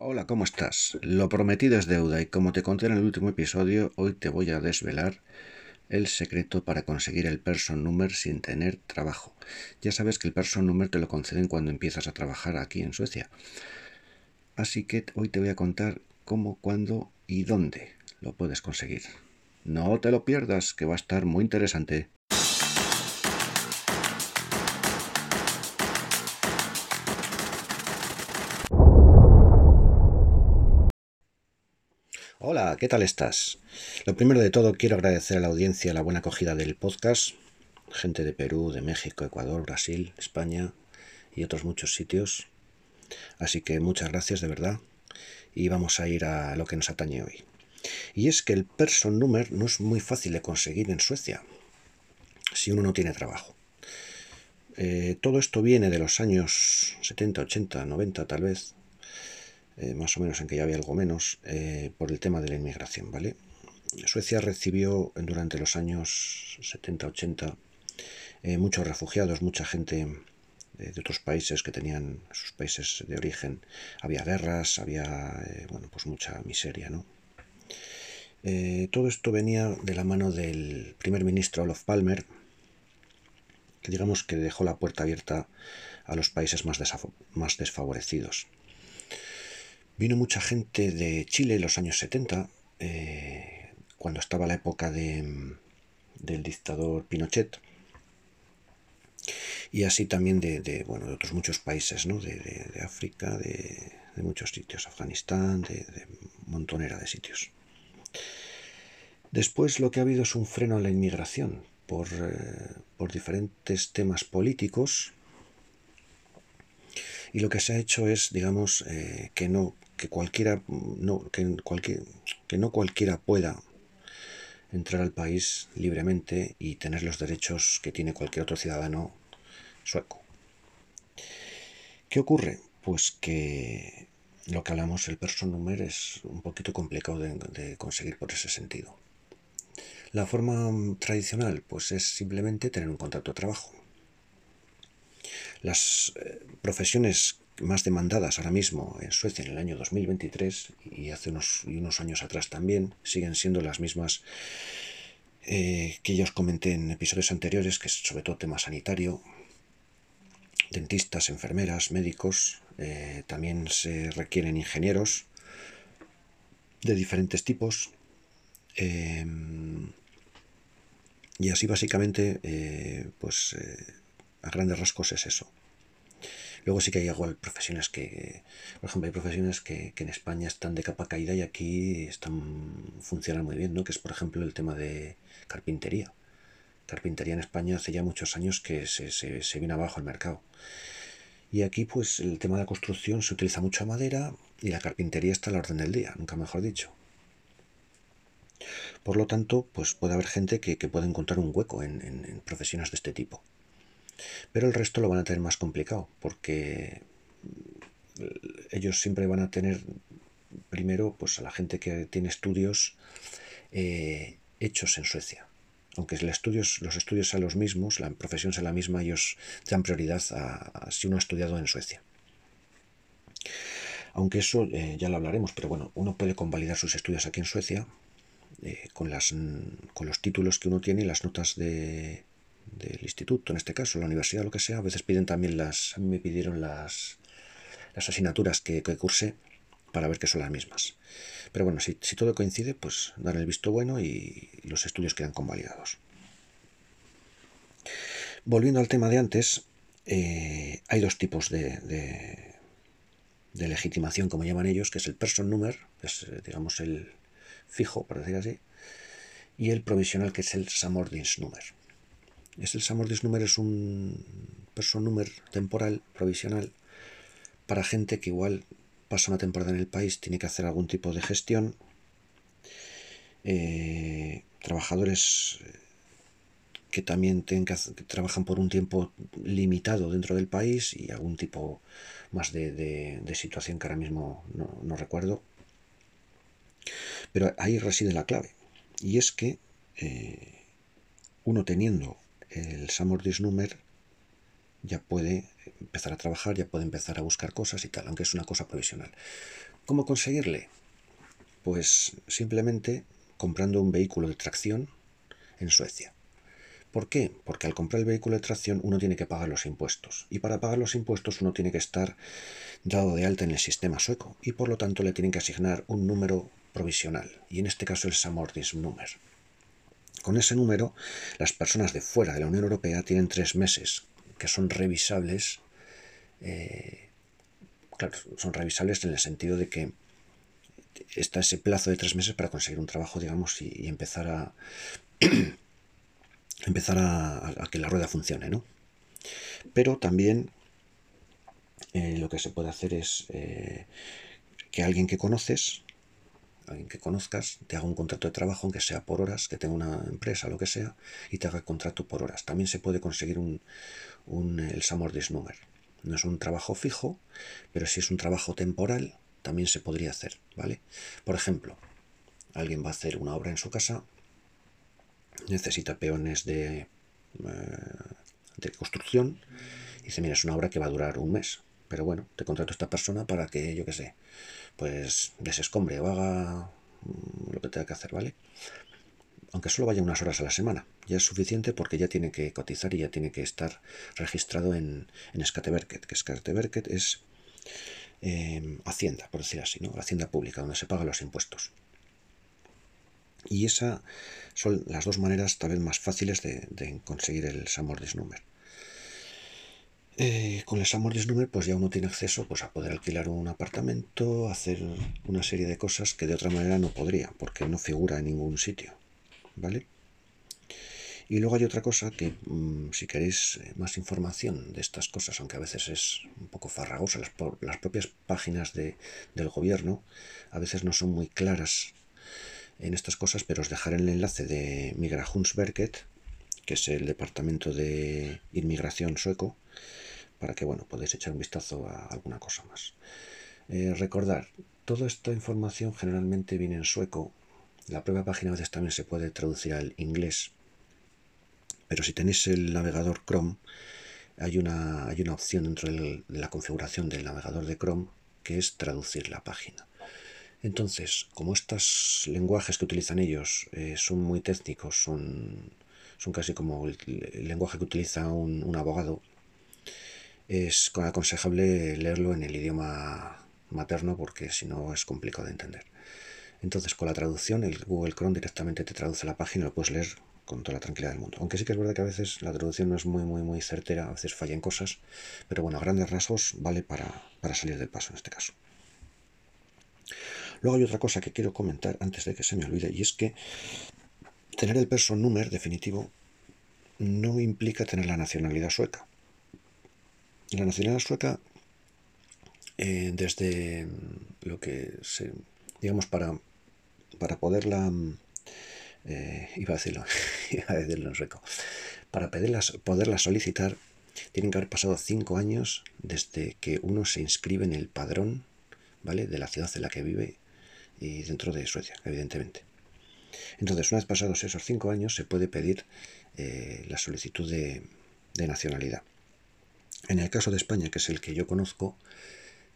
Hola, ¿cómo estás? Lo prometido es deuda y como te conté en el último episodio, hoy te voy a desvelar el secreto para conseguir el person number sin tener trabajo. Ya sabes que el person number te lo conceden cuando empiezas a trabajar aquí en Suecia. Así que hoy te voy a contar cómo, cuándo y dónde lo puedes conseguir. No te lo pierdas, que va a estar muy interesante. Hola, ¿qué tal estás? Lo primero de todo, quiero agradecer a la audiencia la buena acogida del podcast. Gente de Perú, de México, Ecuador, Brasil, España y otros muchos sitios. Así que muchas gracias de verdad. Y vamos a ir a lo que nos atañe hoy. Y es que el person number no es muy fácil de conseguir en Suecia si uno no tiene trabajo. Eh, todo esto viene de los años 70, 80, 90 tal vez, eh, más o menos en que ya había algo menos, eh, por el tema de la inmigración, ¿vale? Suecia recibió durante los años 70-80 eh, muchos refugiados, mucha gente de, otros países que tenían sus países de origen. Había guerras, había bueno, pues mucha miseria, ¿no? todo esto venía de la mano del primer ministro Olof Palmer, que digamos que dejó la puerta abierta a los países más, más desfavorecidos. Vino mucha gente de Chile en los años 70, eh, cuando estaba la época de, del dictador Pinochet, y así también de, bueno, de otros muchos países, ¿no? de, África, de, muchos sitios, Afganistán, de, montonera de sitios. Después lo que ha habido es un freno a la inmigración por, eh, por diferentes temas políticos y lo que se ha hecho es, digamos, eh, que no que cualquiera no, que, cualquier, que no cualquiera pueda entrar al país libremente y tener los derechos que tiene cualquier otro ciudadano sueco. ¿Qué ocurre? Pues que lo que hablamos, el person number, es un poquito complicado de, conseguir por ese sentido. La forma tradicional, pues es simplemente tener un contrato de trabajo. Las eh, profesiones más demandadas ahora mismo en Suecia en el año 2023 y hace unos, unos años atrás también siguen siendo las mismas eh, que ya os comenté en episodios anteriores, que es sobre todo tema sanitario, dentistas, enfermeras, médicos, eh, también se requieren ingenieros de diferentes tipos. Em, y así básicamente, eh, pues a grandes rasgos es eso. Luego sí que hay igual profesiones que, por ejemplo, hay profesiones que, en España están de capa caída y aquí están funcionan muy bien, ¿no? Que es, por ejemplo, el tema de carpintería. Carpintería en España hace ya muchos años que se, se, viene abajo el mercado. Y aquí, pues, el tema de la construcción se utiliza mucha madera y la carpintería está a la orden del día, nunca mejor dicho. Por lo tanto, pues puede haber gente que, puede encontrar un hueco en profesiones de este tipo. Pero el resto lo van a tener más complicado, porque ellos siempre van a tener primero pues a la gente que tiene estudios eh, hechos en Suecia. Aunque los estudios sean los mismos, la profesión sea la misma, ellos dan prioridad a, si uno ha estudiado en Suecia. Aunque eso eh, ya lo hablaremos, pero bueno, uno puede convalidar sus estudios aquí en Suecia eh, con, las, con los títulos que uno tiene y las notas de, del instituto, en este caso, la universidad, lo que sea, a veces piden también las, a mí me pidieron las, las asignaturas que, que cursé para ver que son las mismas. Pero bueno, si, todo coincide, pues dar el visto bueno y los estudios quedan convalidados. Volviendo al tema de antes, eh, hay dos tipos de, de, legitimación, como llaman ellos, que es el person number, es digamos el fijo, por decir así, y el provisional, que es el number es el Samordis es un person número temporal, provisional, para gente que igual pasa una temporada en el país, tiene que hacer algún tipo de gestión. Eh, trabajadores eh, que también que, trabajan por un tiempo limitado dentro del país y algún tipo más de, situación que ahora mismo no, recuerdo. Pero ahí reside la clave. Y es que eh, uno teniendo el Samordis Number ya puede empezar a trabajar, ya puede empezar a buscar cosas y tal, aunque es una cosa provisional. ¿Cómo conseguirle? Pues simplemente comprando un vehículo de tracción en Suecia. ¿Por qué? Porque al comprar el vehículo de tracción uno tiene que pagar los impuestos. Y para pagar los impuestos uno tiene que estar dado de alta en el sistema sueco. Y por lo tanto le tienen que asignar un número provisional. Y en este caso el Samordningsnummer. Con ese número, las personas de fuera de la Unión Europea tienen tres meses que son revisables. Eh, claro, son revisables en el sentido de que está ese plazo de tres meses para conseguir un trabajo, digamos, y, empezar a empezar a, que la rueda funcione, ¿no? Pero también eh, lo que se puede hacer es eh, que alguien que conoces, alguien que conozcas, te haga un contrato de trabajo, aunque sea por horas, que tenga una empresa, lo que sea, y te haga el contrato por horas. También se puede conseguir un, un el Samordis-Nummer. No es un trabajo fijo, pero si es un trabajo temporal, también se podría hacer, ¿vale? Por ejemplo, alguien va a hacer una obra en su casa, necesita peones de, eh, de construcción, y dice, mira, es una obra que va a durar un mes, pero bueno, te contrato a esta persona para que, yo qué sé, pues desescombre o haga mm, lo que tenga que hacer, ¿vale? Aunque solo vaya unas horas a la semana, ya es suficiente porque ya tiene que cotizar y ya tiene que estar registrado en, en que Skateverket es eh, Hacienda, por decir así, ¿no? La Hacienda pública, donde se pagan los impuestos. Y esas son las dos maneras tal vez más fáciles de, conseguir el Samordis Number. Eh, con el Samordis Number pues ya uno tiene acceso pues, a poder alquilar un apartamento, hacer una serie de cosas que de otra manera no podría, porque no figura en ningún sitio. ¿Vale? Y luego hay otra cosa que, mm, si queréis eh, más información de estas cosas, aunque a veces es un poco farragosa, las, las propias páginas de, del gobierno a veces no son muy claras en estas cosas, pero os dejaré el enlace de Migrationsverket, que es el departamento de inmigración sueco, para que bueno, podáis echar un vistazo a alguna cosa más. Eh, recordar, toda esta información generalmente viene en sueco. La propia página a veces también se puede traducir al inglés pero si tenéis el navegador Chrome, hay una, hay una opción dentro de la configuración del navegador de Chrome que es traducir la página. Entonces, como estos lenguajes que utilizan ellos eh, son muy técnicos, son, son casi como el, lenguaje que utiliza un, abogado, es aconsejable leerlo en el idioma materno porque si no es complicado de entender. Entonces, con la traducción, el Google Chrome directamente te traduce la página, lo puedes leer con toda la tranquilidad del mundo. Aunque sí que es verdad que a veces la traducción no es muy, muy, muy certera, a veces fallan cosas, pero bueno, a grandes rasgos vale para, salir del paso en este caso. Luego hay otra cosa que quiero comentar antes de que se me olvide, y es que tener el person number definitivo no implica tener la nacionalidad sueca. La nacionalidad sueca, eh, desde lo que se, digamos, para, para poderla eh, iba, a decirlo, iba a decirlo en sueco, para poderla solicitar tienen que haber pasado cinco años desde que uno se inscribe en el padrón ¿vale? de la ciudad en la que vive y dentro de Suecia, evidentemente. Entonces, una vez pasados esos cinco años, se puede pedir eh, la solicitud de, nacionalidad. En el caso de España, que es el que yo conozco,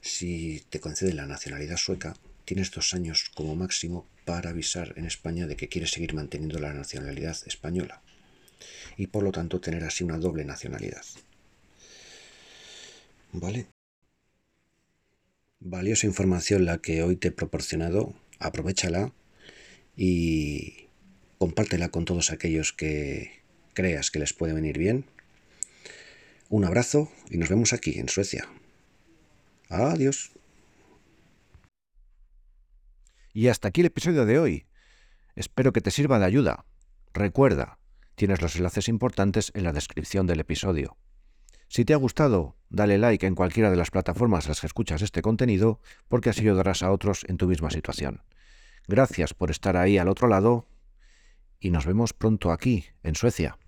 si te conceden la nacionalidad sueca, tienes dos años como máximo para avisar en España de que quieres seguir manteniendo la nacionalidad española y por lo tanto tener así una doble nacionalidad. ¿Vale? Valiosa información la que hoy te he proporcionado, aprovechala y compártela con todos aquellos que creas que les puede venir bien. Un abrazo y nos vemos aquí en Suecia. Adiós. Y hasta aquí el episodio de hoy. Espero que te sirva de ayuda. Recuerda, tienes los enlaces importantes en la descripción del episodio. Si te ha gustado, dale like en cualquiera de las plataformas en las que escuchas este contenido, porque así ayudarás a otros en tu misma situación. Gracias por estar ahí al otro lado y nos vemos pronto aquí, en Suecia.